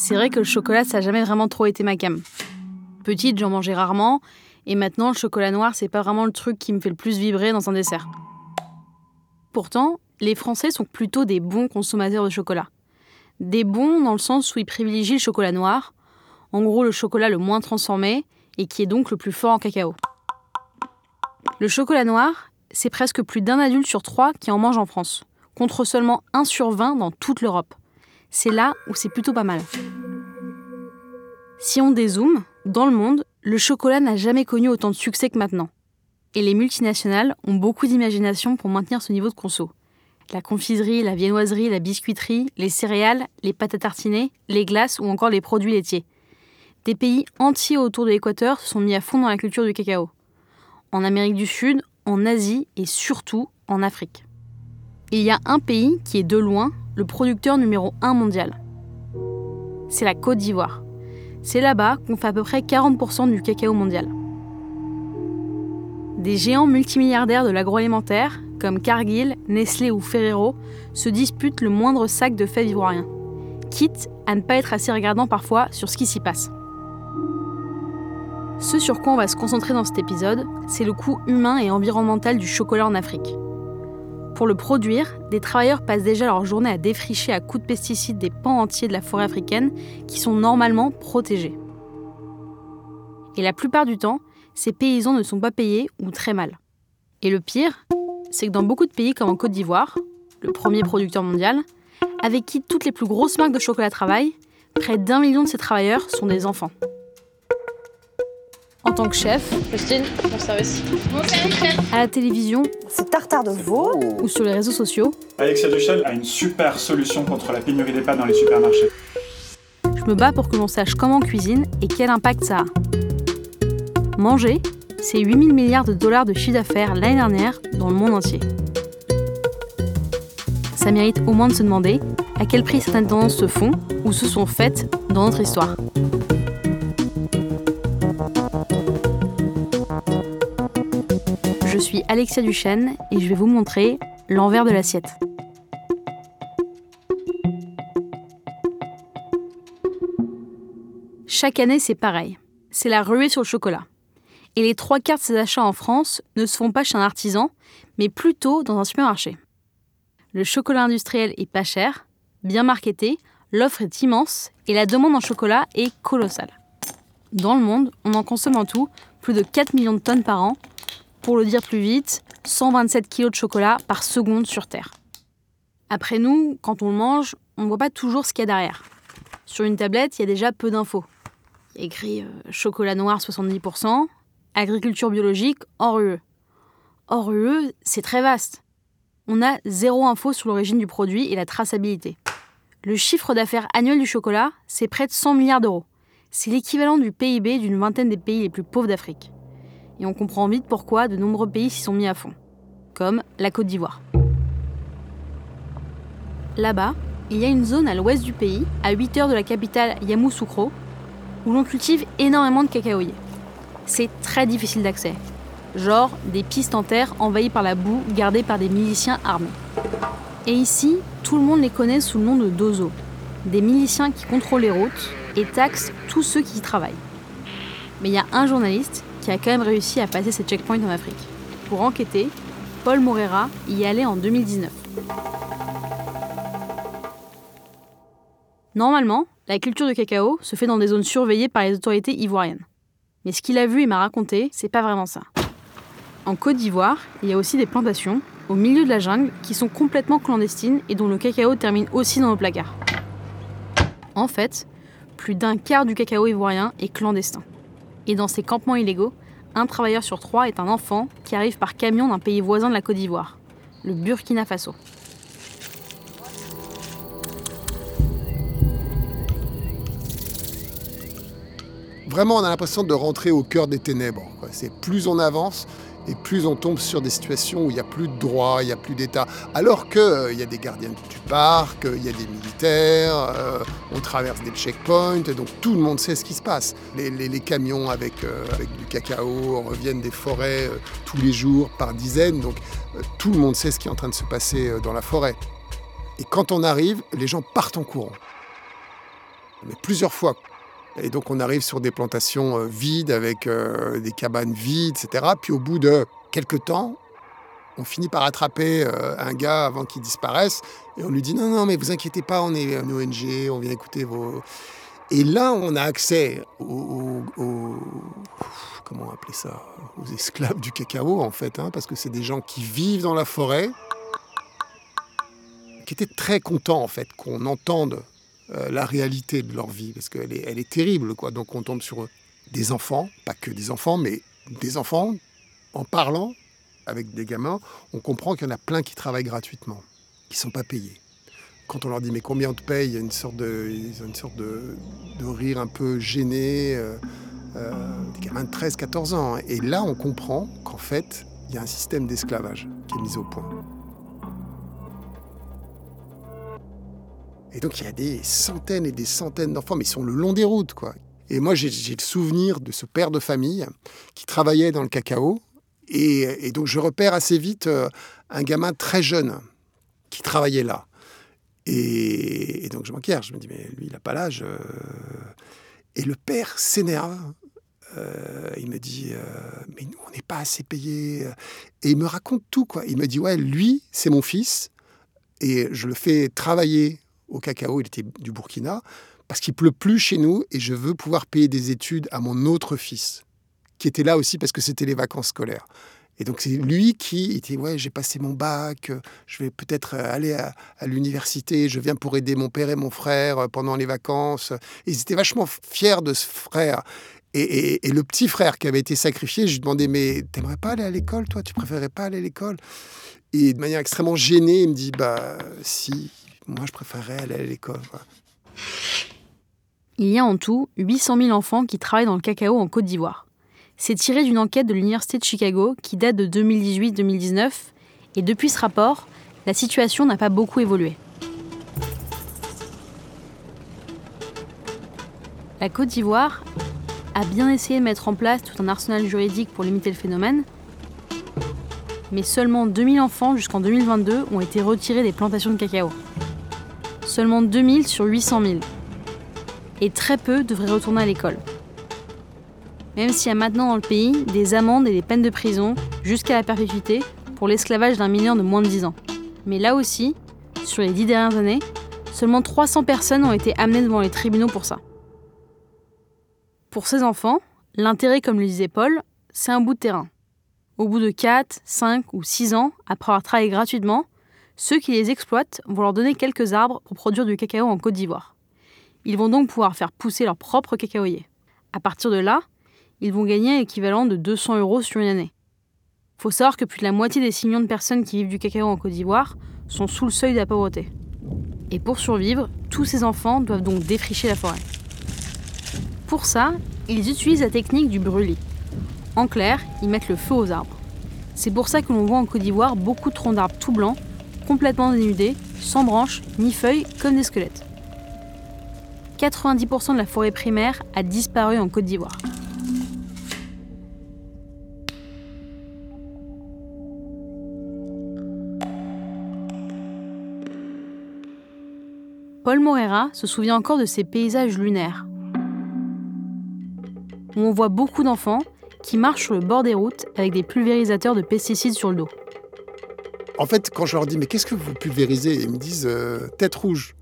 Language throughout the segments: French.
c'est vrai que le chocolat, ça n'a jamais vraiment trop été ma cam. Petite, j'en mangeais rarement, et maintenant, le chocolat noir, c'est pas vraiment le truc qui me fait le plus vibrer dans un dessert. Pourtant, les Français sont plutôt des bons consommateurs de chocolat. Des bons dans le sens où ils privilégient le chocolat noir, en gros le chocolat le moins transformé, et qui est donc le plus fort en cacao. Le chocolat noir, c'est presque plus d'un adulte sur trois qui en mange en France, contre seulement 1 sur 20 dans toute l'Europe. C'est là où c'est plutôt pas mal. Si on dézoome, dans le monde, le chocolat n'a jamais connu autant de succès que maintenant. Et les multinationales ont beaucoup d'imagination pour maintenir ce niveau de conso. La confiserie, la viennoiserie, la biscuiterie, les céréales, les pâtes à tartiner, les glaces ou encore les produits laitiers. Des pays entiers autour de l'équateur se sont mis à fond dans la culture du cacao. En Amérique du Sud, en Asie et surtout en Afrique. Il y a un pays qui est de loin le producteur numéro 1 mondial. C'est la Côte d'Ivoire. C'est là-bas qu'on fait à peu près 40% du cacao mondial. Des géants multimilliardaires de l'agroalimentaire, comme Cargill, Nestlé ou Ferrero, se disputent le moindre sac de fèves ivoirien, quitte à ne pas être assez regardant parfois sur ce qui s'y passe. Ce sur quoi on va se concentrer dans cet épisode, c'est le coût humain et environnemental du chocolat en Afrique. Pour le produire, des travailleurs passent déjà leur journée à défricher à coups de pesticides des pans entiers de la forêt africaine qui sont normalement protégés. Et la plupart du temps, ces paysans ne sont pas payés ou très mal. Et le pire, c'est que dans beaucoup de pays comme en Côte d'Ivoire, le premier producteur mondial, avec qui toutes les plus grosses marques de chocolat travaillent, près d'un million de ces travailleurs sont des enfants. En tant que chef, Justine, mon service. à la télévision C'est tartare de veau. ou sur les réseaux sociaux, Alexia Duchel a une super solution contre la pénurie des pâtes dans les supermarchés. je me bats pour que l'on sache comment on cuisine et quel impact ça a. Manger, c'est 8000 milliards de dollars de chiffre d'affaires l'année dernière dans le monde entier. Ça mérite au moins de se demander à quel prix certaines tendances se font ou se sont faites dans notre histoire. Alexia Duchesne et je vais vous montrer l'envers de l'assiette. Chaque année, c'est pareil. C'est la ruée sur le chocolat. Et les trois quarts de ces achats en France ne se font pas chez un artisan, mais plutôt dans un supermarché. Le chocolat industriel est pas cher, bien marketé, l'offre est immense et la demande en chocolat est colossale. Dans le monde, on en consomme en tout plus de 4 millions de tonnes par an. Pour le dire plus vite, 127 kilos de chocolat par seconde sur Terre. Après nous, quand on le mange, on ne voit pas toujours ce qu'il y a derrière. Sur une tablette, il y a déjà peu d'infos. Il y écrit euh, chocolat noir 70%, agriculture biologique hors UE. Hors UE, c'est très vaste. On a zéro info sur l'origine du produit et la traçabilité. Le chiffre d'affaires annuel du chocolat, c'est près de 100 milliards d'euros. C'est l'équivalent du PIB d'une vingtaine des pays les plus pauvres d'Afrique. Et on comprend vite pourquoi de nombreux pays s'y sont mis à fond, comme la Côte d'Ivoire. Là-bas, il y a une zone à l'ouest du pays, à 8 heures de la capitale Yamoussoukro, où l'on cultive énormément de cacaoyers. C'est très difficile d'accès. Genre des pistes en terre envahies par la boue gardées par des miliciens armés. Et ici, tout le monde les connaît sous le nom de dozo, des miliciens qui contrôlent les routes et taxent tous ceux qui y travaillent. Mais il y a un journaliste qui a quand même réussi à passer ces checkpoints en Afrique. Pour enquêter, Paul Morera y allé en 2019. Normalement, la culture de cacao se fait dans des zones surveillées par les autorités ivoiriennes. Mais ce qu'il a vu et m'a raconté, c'est pas vraiment ça. En Côte d'Ivoire, il y a aussi des plantations, au milieu de la jungle, qui sont complètement clandestines et dont le cacao termine aussi dans nos placards. En fait, plus d'un quart du cacao ivoirien est clandestin. Et dans ces campements illégaux, un travailleur sur trois est un enfant qui arrive par camion d'un pays voisin de la Côte d'Ivoire, le Burkina Faso. Vraiment, on a l'impression de rentrer au cœur des ténèbres. C'est plus on avance et plus on tombe sur des situations où il n'y a plus de droit, il n'y a plus d'État. Alors qu'il y a des gardiens du parc, il y a des militaires, euh, on traverse des checkpoints, donc tout le monde sait ce qui se passe. Les, camions avec, euh, avec du cacao reviennent des forêts euh, tous les jours par dizaines, donc euh, tout le monde sait ce qui est en train de se passer euh, dans la forêt. Et quand on arrive, les gens partent en courant. mais plusieurs fois. Et donc on arrive sur des plantations euh, vides avec euh, des cabanes vides, etc. Puis au bout de quelques temps, on finit par attraper euh, un gars avant qu'il disparaisse et on lui dit non non mais vous inquiétez pas, on est une ONG, on vient écouter vos et là, on a accès aux, comment appeler ça, aux esclaves du cacao en fait, hein, parce que c'est des gens qui vivent dans la forêt, qui étaient très contents en fait qu'on entende euh, la réalité de leur vie, parce qu'elle est, elle est terrible quoi. Donc on tombe sur des enfants, pas que des enfants, mais des enfants. En parlant avec des gamins, on comprend qu'il y en a plein qui travaillent gratuitement, qui sont pas payés quand on leur dit mais combien on te paye, il y une sorte de, une sorte de, rire un peu gêné, euh, euh, des gamins de 13-14 ans. Hein. Et là, on comprend qu'en fait, il y a un système d'esclavage qui est mis au point. Et donc il y a des centaines et des centaines d'enfants, mais ils sont le long des routes, quoi. Et moi, j'ai le souvenir de ce père de famille qui travaillait dans le cacao. et donc, je repère assez vite euh, un gamin très jeune qui travaillait là. Et, donc je m'inquiète, je me dis, mais lui, il n'a pas l'âge. Euh. Et le père s'énerve. Euh, il me dit, mais nous, on n'est pas assez payés. Et il me raconte tout, quoi. Il me dit, ouais, lui, c'est mon fils. Et je le fais travailler au cacao, il était du Burkina, parce qu'il pleut plus chez nous et je veux pouvoir payer des études à mon autre fils, qui était là aussi parce que c'était les vacances scolaires. Et donc c'est lui qui était ouais j'ai passé mon bac, je vais peut-être euh, aller à, l'université, je viens pour aider mon père et mon frère euh, pendant les vacances. Et ils étaient vachement fiers de ce frère. Et, le petit frère qui avait été sacrifié, je lui demandais mais t'aimerais pas aller à l'école toi? Tu préférerais pas aller à l'école? Et de manière extrêmement gênée, il me dit bah si, moi je préférerais aller à l'école. Il y a en tout 800 000 enfants qui travaillent dans le cacao en Côte d'Ivoire. C'est tiré d'une enquête de l'Université de Chicago qui date de 2018-2019 et depuis ce rapport, la situation n'a pas beaucoup évolué. La Côte d'Ivoire a bien essayé de mettre en place tout un arsenal juridique pour limiter le phénomène, mais seulement 2000 enfants jusqu'en 2022 ont été retirés des plantations de cacao. Seulement 2000 sur 800 000. Et très peu devraient retourner à l'école même s'il y a maintenant dans le pays des amendes et des peines de prison jusqu'à la perpétuité pour l'esclavage d'un mineur de moins de 10 ans. Mais là aussi, sur les dix dernières années, seulement 300 personnes ont été amenées devant les tribunaux pour ça. Pour ces enfants, l'intérêt, comme le disait Paul, c'est un bout de terrain. Au bout de 4, 5 ou 6 ans, après avoir travaillé gratuitement, ceux qui les exploitent vont leur donner quelques arbres pour produire du cacao en Côte d'Ivoire. Ils vont donc pouvoir faire pousser leur propre cacaoyer. À partir de là, ils vont gagner l'équivalent de 200 euros sur une année. Faut savoir que plus de la moitié des 6 millions de personnes qui vivent du cacao en Côte d'Ivoire sont sous le seuil de la pauvreté. Et pour survivre, tous ces enfants doivent donc défricher la forêt. Pour ça, ils utilisent la technique du brûlis. En clair, ils mettent le feu aux arbres. C'est pour ça que l'on voit en Côte d'Ivoire beaucoup de troncs d'arbres tout blancs, complètement dénudés, sans branches ni feuilles, comme des squelettes. 90% de la forêt primaire a disparu en Côte d'Ivoire. Paul Morera se souvient encore de ces paysages lunaires, où on voit beaucoup d'enfants qui marchent sur le bord des routes avec des pulvérisateurs de pesticides sur le dos. En fait, quand je leur dis mais qu'est-ce que vous pulvérisez, ils me disent euh, tête rouge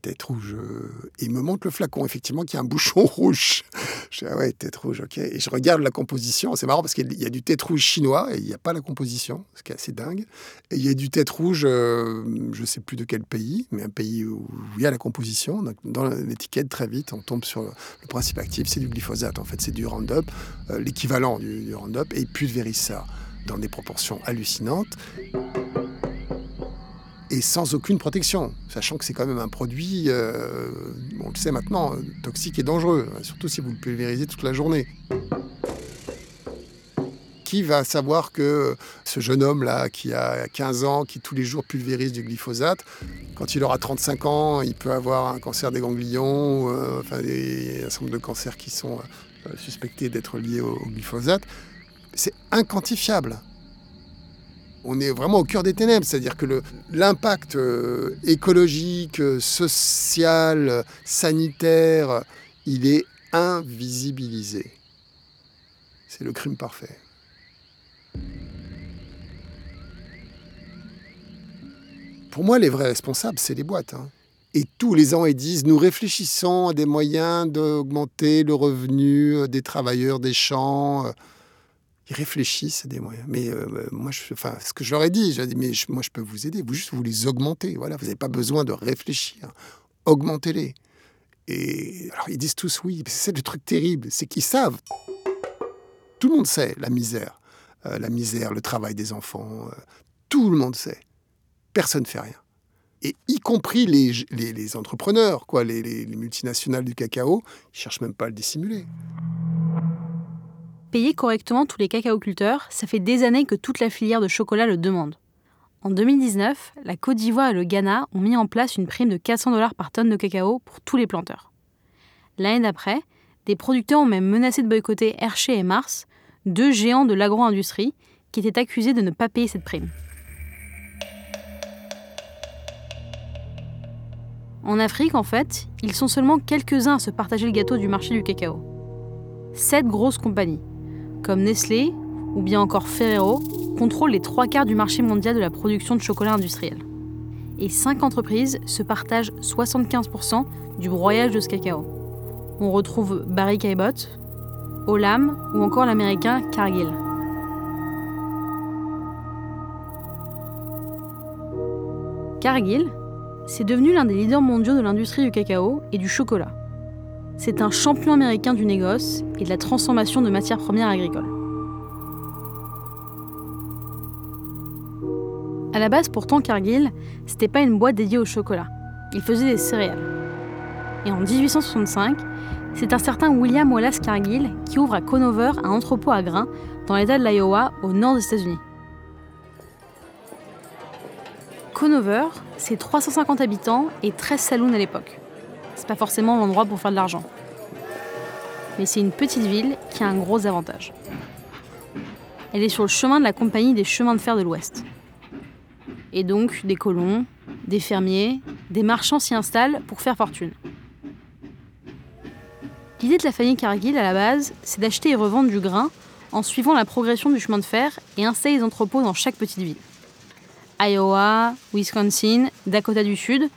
tête rouge. Euh, il me montre le flacon, effectivement, qui a un bouchon rouge. Je dis, ah ouais, tête rouge, ok. Et je regarde la composition. C'est marrant parce qu'il y a du tête rouge chinois et il n'y a pas la composition, ce qui est assez dingue. Et il y a du tête rouge, euh, je ne sais plus de quel pays, mais un pays où il y a la composition. dans l'étiquette, très vite, on tombe sur le principe actif, c'est du glyphosate. En fait, c'est du Roundup, l'équivalent du, du Roundup, et il pulvérise ça dans des proportions hallucinantes et sans aucune protection, sachant que c'est quand même un produit, euh, on le sait maintenant, toxique et dangereux, surtout si vous le pulvérisez toute la journée. Qui va savoir que ce jeune homme-là, qui a 15 ans, qui tous les jours pulvérise du glyphosate, quand il aura 35 ans, il peut avoir un cancer des ganglions, euh, enfin, un certain nombre de cancers qui sont euh, suspectés d'être liés au glyphosate. C'est inquantifiable. on est vraiment au cœur des ténèbres, c'est-à-dire que l'impact euh, écologique, euh, social, sanitaire, il est invisibilisé. C'est le crime parfait. Pour moi, les vrais responsables, c'est les boîtes. Hein. Et tous les ans, ils disent, nous réfléchissons à des moyens d'augmenter le revenu euh, des travailleurs des champs ils réfléchissent à des moyens. Mais euh, euh, moi, je, enfin, ce que je leur ai dit, j'ai dit, mais moi, je peux vous aider. Vous juste, vous les augmentez. Voilà, vous n'avez pas besoin de réfléchir. Augmentez-les. Et alors, ils disent tous oui. C'est le truc terrible, c'est qu'ils savent. Tout le monde sait la misère, euh, la misère, le travail des enfants. tout le monde sait. Personne ne fait rien. Et y compris les, les, entrepreneurs, quoi, les, les, multinationales du cacao, ils cherchent même pas à le dissimuler. Payer correctement tous les cacaoculteurs, ça fait des années que toute la filière de chocolat le demande. En 2019, la Côte d'Ivoire et le Ghana ont mis en place une prime de 400 dollars par tonne de cacao pour tous les planteurs. L'année d'après, des producteurs ont même menacé de boycotter Hershey et Mars, deux géants de l'agro-industrie, qui étaient accusés de ne pas payer cette prime. En Afrique, en fait, ils sont seulement quelques-uns à se partager le gâteau du marché du cacao. Sept grosses compagnies, comme Nestlé ou bien encore Ferrero, contrôlent les trois quarts du marché mondial de la production de chocolat industriel. Et cinq entreprises se partagent 75% du broyage de ce cacao. On retrouve Barry Cabot, Olam ou encore l'américain Cargill. Cargill, c'est devenu l'un des leaders mondiaux de l'industrie du cacao et du chocolat. C'est un champion américain du négoce et de la transformation de matières premières agricoles. À la base, pourtant, Cargill, c'était pas une boîte dédiée au chocolat. Il faisait des céréales. Et en 1865, c'est un certain William Wallace Cargill qui ouvre à Conover un entrepôt à grains dans l'État de l'Iowa, au nord des États-Unis. Conover, c'est 350 habitants et 13 saloons à l'époque c'est pas forcément l'endroit pour faire de l'argent. Mais c'est une petite ville qui a un gros avantage. Elle est sur le chemin de la compagnie des chemins de fer de l'Ouest. Et donc, des colons, des fermiers, des marchands s'y installent pour faire fortune. L'idée de la famille Cargill à la base, c'est d'acheter et revendre du grain en suivant la progression du chemin de fer et installer des entrepôts dans chaque petite ville. Iowa, Wisconsin, Dakota du Sud,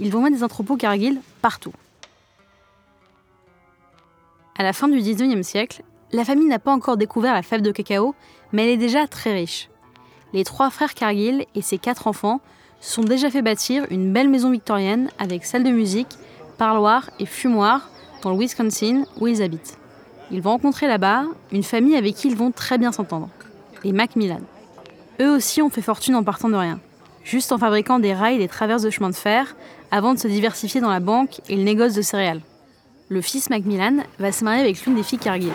ils vont mettre des entrepôts Cargill partout. À la fin du 19e siècle, la famille n'a pas encore découvert la fève de cacao, mais elle est déjà très riche. Les trois frères Cargill et ses quatre enfants sont déjà fait bâtir une belle maison victorienne avec salle de musique, parloir et fumoir dans le Wisconsin où ils habitent. Ils vont rencontrer là-bas une famille avec qui ils vont très bien s'entendre, les Macmillan. Eux aussi ont fait fortune en partant de rien juste en fabriquant des rails et des traverses de chemin de fer, avant de se diversifier dans la banque et le négoce de céréales. Le fils Macmillan va se marier avec l'une des filles Cargill.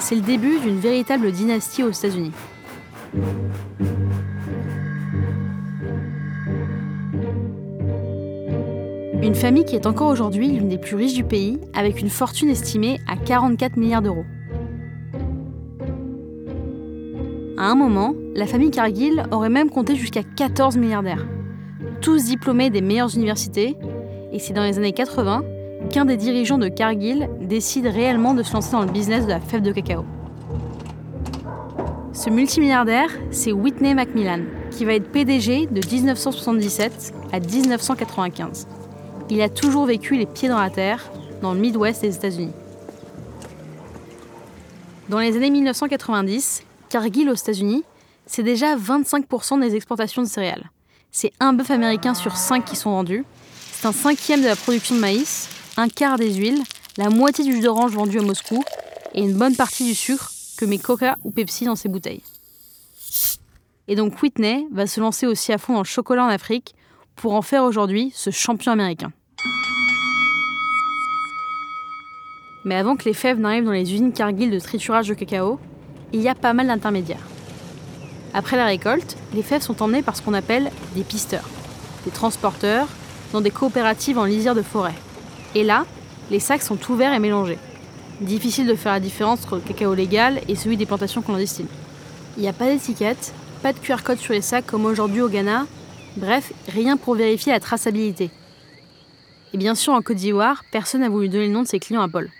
C'est le début d'une véritable dynastie aux États-Unis. Une famille qui est encore aujourd'hui l'une des plus riches du pays, avec une fortune estimée à 44 milliards d'euros. À un moment, la famille Cargill aurait même compté jusqu'à 14 milliardaires, tous diplômés des meilleures universités, et c'est dans les années 80 qu'un des dirigeants de Cargill décide réellement de se lancer dans le business de la fève de cacao. Ce multimilliardaire, c'est Whitney Macmillan, qui va être PDG de 1977 à 1995. Il a toujours vécu les pieds dans la terre, dans le Midwest des États-Unis. Dans les années 1990, Cargill aux États-Unis, c'est déjà 25% des exportations de céréales. C'est un bœuf américain sur cinq qui sont vendus. C'est un cinquième de la production de maïs, un quart des huiles, la moitié du jus d'orange vendu à Moscou et une bonne partie du sucre que met Coca ou Pepsi dans ses bouteilles. Et donc Whitney va se lancer aussi à fond dans chocolat en Afrique pour en faire aujourd'hui ce champion américain. Mais avant que les fèves n'arrivent dans les usines Cargill de triturage de cacao, il y a pas mal d'intermédiaires. Après la récolte, les fèves sont emmenées par ce qu'on appelle des pisteurs, des transporteurs, dans des coopératives en lisière de forêt. Et là, les sacs sont ouverts et mélangés. Difficile de faire la différence entre le cacao légal et celui des plantations clandestines. Il n'y a pas d'étiquette, pas de QR code sur les sacs comme aujourd'hui au Ghana, bref, rien pour vérifier la traçabilité. Et bien sûr, en Côte d'Ivoire, personne n'a voulu donner le nom de ses clients à Paul.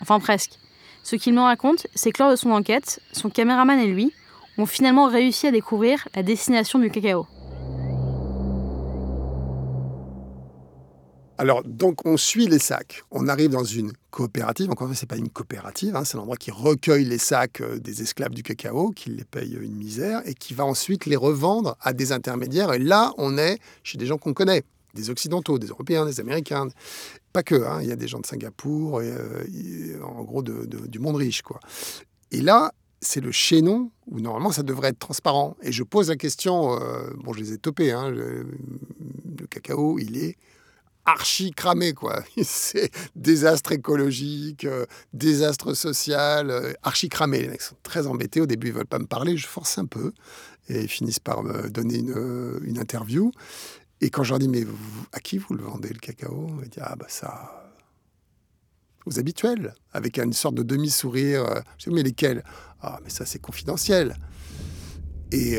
Enfin presque. Ce qu'il me raconte, c'est que lors de son enquête, son caméraman et lui ont finalement réussi à découvrir la destination du cacao. Alors, donc, on suit les sacs. On arrive dans une coopérative. Encore une fois, ce n'est pas une coopérative, hein, c'est l'endroit qui recueille les sacs euh, des esclaves du cacao, qui les paye une misère, et qui va ensuite les revendre à des intermédiaires. Et là, on est chez des gens qu'on connaît, des Occidentaux, des Européens, des Américains. Pas que, hein, il y a des gens de Singapour, euh, en gros du monde riche. quoi. Et là, c'est le chaînon où normalement ça devrait être transparent. Et je pose la question, euh, bon, je les ai topés, hein, le cacao, il est archi cramé, quoi. C'est désastre écologique, euh, désastre social, euh, archi cramé. Les mecs sont très embêtés. Au début, ils veulent pas me parler. Je force un peu. Et ils finissent par me donner une, une interview. Et quand je leur dis, mais à qui vous le vendez, le cacao? Ils disent, ah, bah ça. Aux habituels, avec une sorte de demi-sourire. Je dis, mais lesquels? Ah, mais ça, c'est confidentiel. Et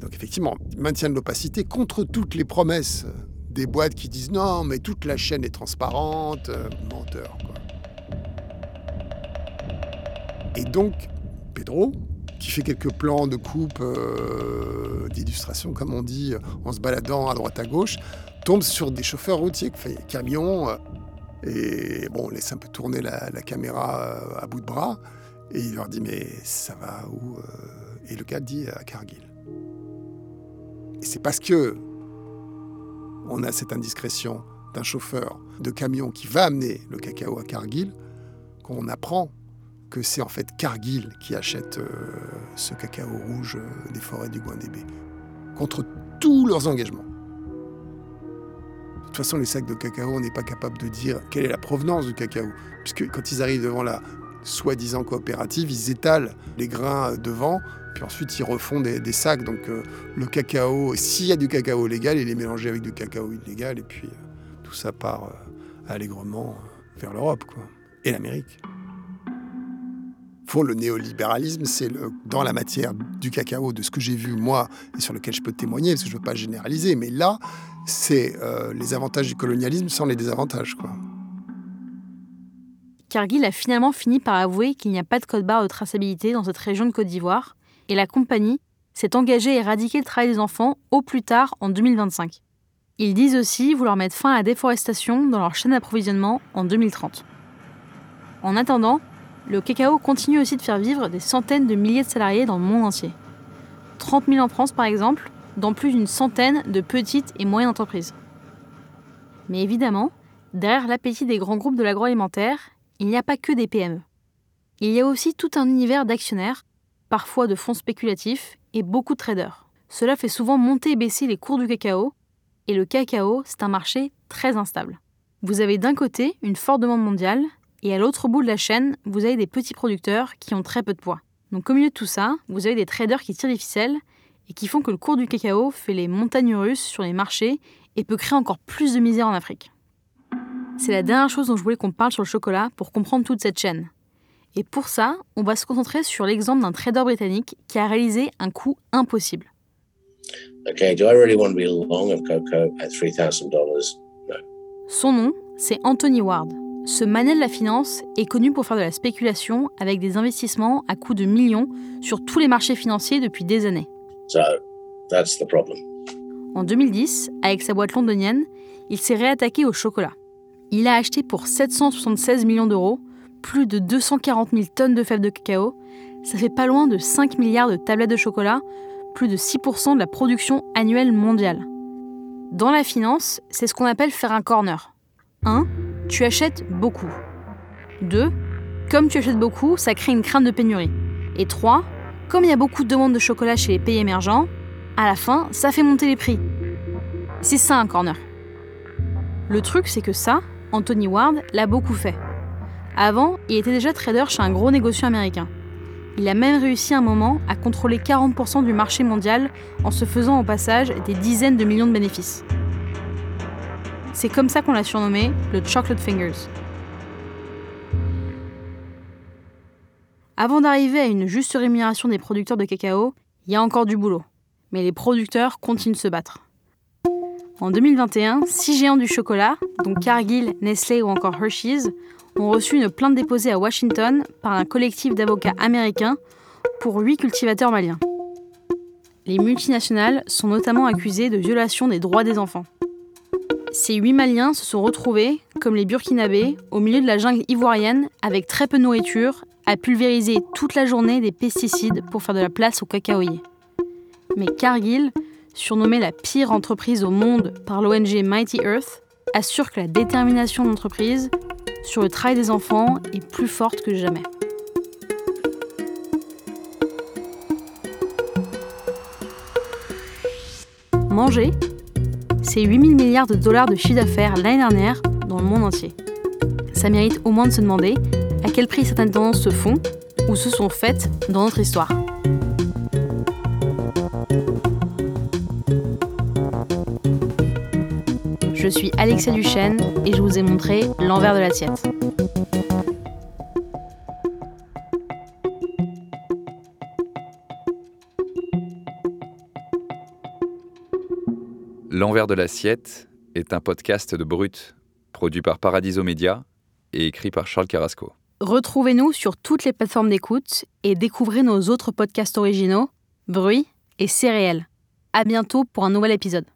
donc, effectivement, ils maintiennent l'opacité contre toutes les promesses des boîtes qui disent non, mais toute la chaîne est transparente, euh, menteur. Quoi. Et donc, Pedro, qui fait quelques plans de coupe, euh, d'illustration, comme on dit, en se baladant à droite à gauche, tombe sur des chauffeurs routiers, camions, euh, et bon, on laisse un peu tourner la, caméra à bout de bras, et il leur dit mais ça va où Et le gars dit à Cargill. Et c'est parce que on a cette indiscrétion d'un chauffeur de camion qui va amener le cacao à Cargill, qu'on apprend que c'est en fait Cargill qui achète euh, ce cacao rouge euh, des forêts du Guandébé, contre tous leurs engagements. De toute façon, les sacs de cacao, on n'est pas capable de dire quelle est la provenance du cacao, puisque quand ils arrivent devant la soi-disant coopérative, ils étalent les grains devant puis ensuite, ils refont des, sacs. Donc, euh, le cacao, s'il y a du cacao légal, il est mélangé avec du cacao illégal. Et puis, euh, tout ça part euh, allègrement vers l'Europe quoi, et l'Amérique. Fond, le néolibéralisme, c'est dans la matière du cacao, de ce que j'ai vu moi et sur lequel je peux témoigner, parce que je ne veux pas généraliser, mais là, c'est les avantages du colonialisme sans les désavantages. Cargill a finalement fini par avouer qu'il n'y a pas de code barre de traçabilité dans cette région de Côte d'Ivoire, et la compagnie s'est engagée à éradiquer le travail des enfants au plus tard en 2025. Ils disent aussi vouloir mettre fin à la déforestation dans leur chaîne d'approvisionnement en 2030. En attendant, le cacao continue aussi de faire vivre des centaines de milliers de salariés dans le monde entier. 30 000 en France par exemple, dans plus d'une centaine de petites et moyennes entreprises. Mais évidemment, derrière l'appétit des grands groupes de l'agroalimentaire, il n'y a pas que des PME. Il y a aussi tout un univers d'actionnaires parfois de fonds spéculatifs et beaucoup de traders. Cela fait souvent monter et baisser les cours du cacao, et le cacao, c'est un marché très instable. Vous avez d'un côté une forte demande mondiale, et à l'autre bout de la chaîne, vous avez des petits producteurs qui ont très peu de poids. Donc au milieu de tout ça, vous avez des traders qui tirent les ficelles et qui font que le cours du cacao fait les montagnes russes sur les marchés et peut créer encore plus de misère en Afrique. C'est la dernière chose dont je voulais qu'on parle sur le chocolat pour comprendre toute cette chaîne. Et pour ça, on va se concentrer sur l'exemple d'un trader britannique qui a réalisé un coup impossible. Son nom, c'est Anthony Ward. Ce manet de la finance est connu pour faire de la spéculation avec des investissements à coût de millions sur tous les marchés financiers depuis des années. En 2010, avec sa boîte londonienne, il s'est réattaqué au chocolat. Il a acheté pour 776 millions d'euros plus de 240 000 tonnes de fèves de cacao, ça fait pas loin de 5 milliards de tablettes de chocolat, plus de 6% de la production annuelle mondiale. Dans la finance, c'est ce qu'on appelle faire un corner. 1. Tu achètes beaucoup. 2. Comme tu achètes beaucoup, ça crée une crainte de pénurie. Et 3. Comme il y a beaucoup de demandes de chocolat chez les pays émergents, à la fin, ça fait monter les prix. C'est ça un corner. Le truc, c'est que ça, Anthony Ward l'a beaucoup fait. Avant, il était déjà trader chez un gros négociant américain. Il a même réussi un moment à contrôler 40% du marché mondial en se faisant au passage des dizaines de millions de bénéfices. C'est comme ça qu'on l'a surnommé le Chocolate Fingers. Avant d'arriver à une juste rémunération des producteurs de cacao, Il y a encore du boulot, mais les producteurs continuent de se battre. En 2021, six géants du chocolat, dont Cargill, Nestlé ou encore Hershey's, ont reçu une plainte déposée à Washington par un collectif d'avocats américains pour huit cultivateurs maliens. Les multinationales sont notamment accusées de violation des droits des enfants. Ces huit Maliens se sont retrouvés, comme les Burkinabés, au milieu de la jungle ivoirienne avec très peu de nourriture, à pulvériser toute la journée des pesticides pour faire de la place aux cacaoyers. Mais Cargill, surnommée la pire entreprise au monde par l'ONG Mighty Earth, assure que la détermination de l'entreprise sur le travail des enfants est plus forte que jamais. Manger, c'est 8000 milliards de dollars de chiffre d'affaires l'année dernière dans le monde entier. Ça mérite au moins de se demander à quel prix certaines tendances se font ou se sont faites dans notre histoire. Je suis Alexia Duchesne et je vous ai montré l'envers de l'assiette. L'envers de l'assiette est un podcast de Brut, produit par Paradiso Media et écrit par Charles Carrasco. Retrouvez-nous sur toutes les plateformes d'écoute et découvrez nos autres podcasts originaux, Bruit et réel. À bientôt pour un nouvel épisode.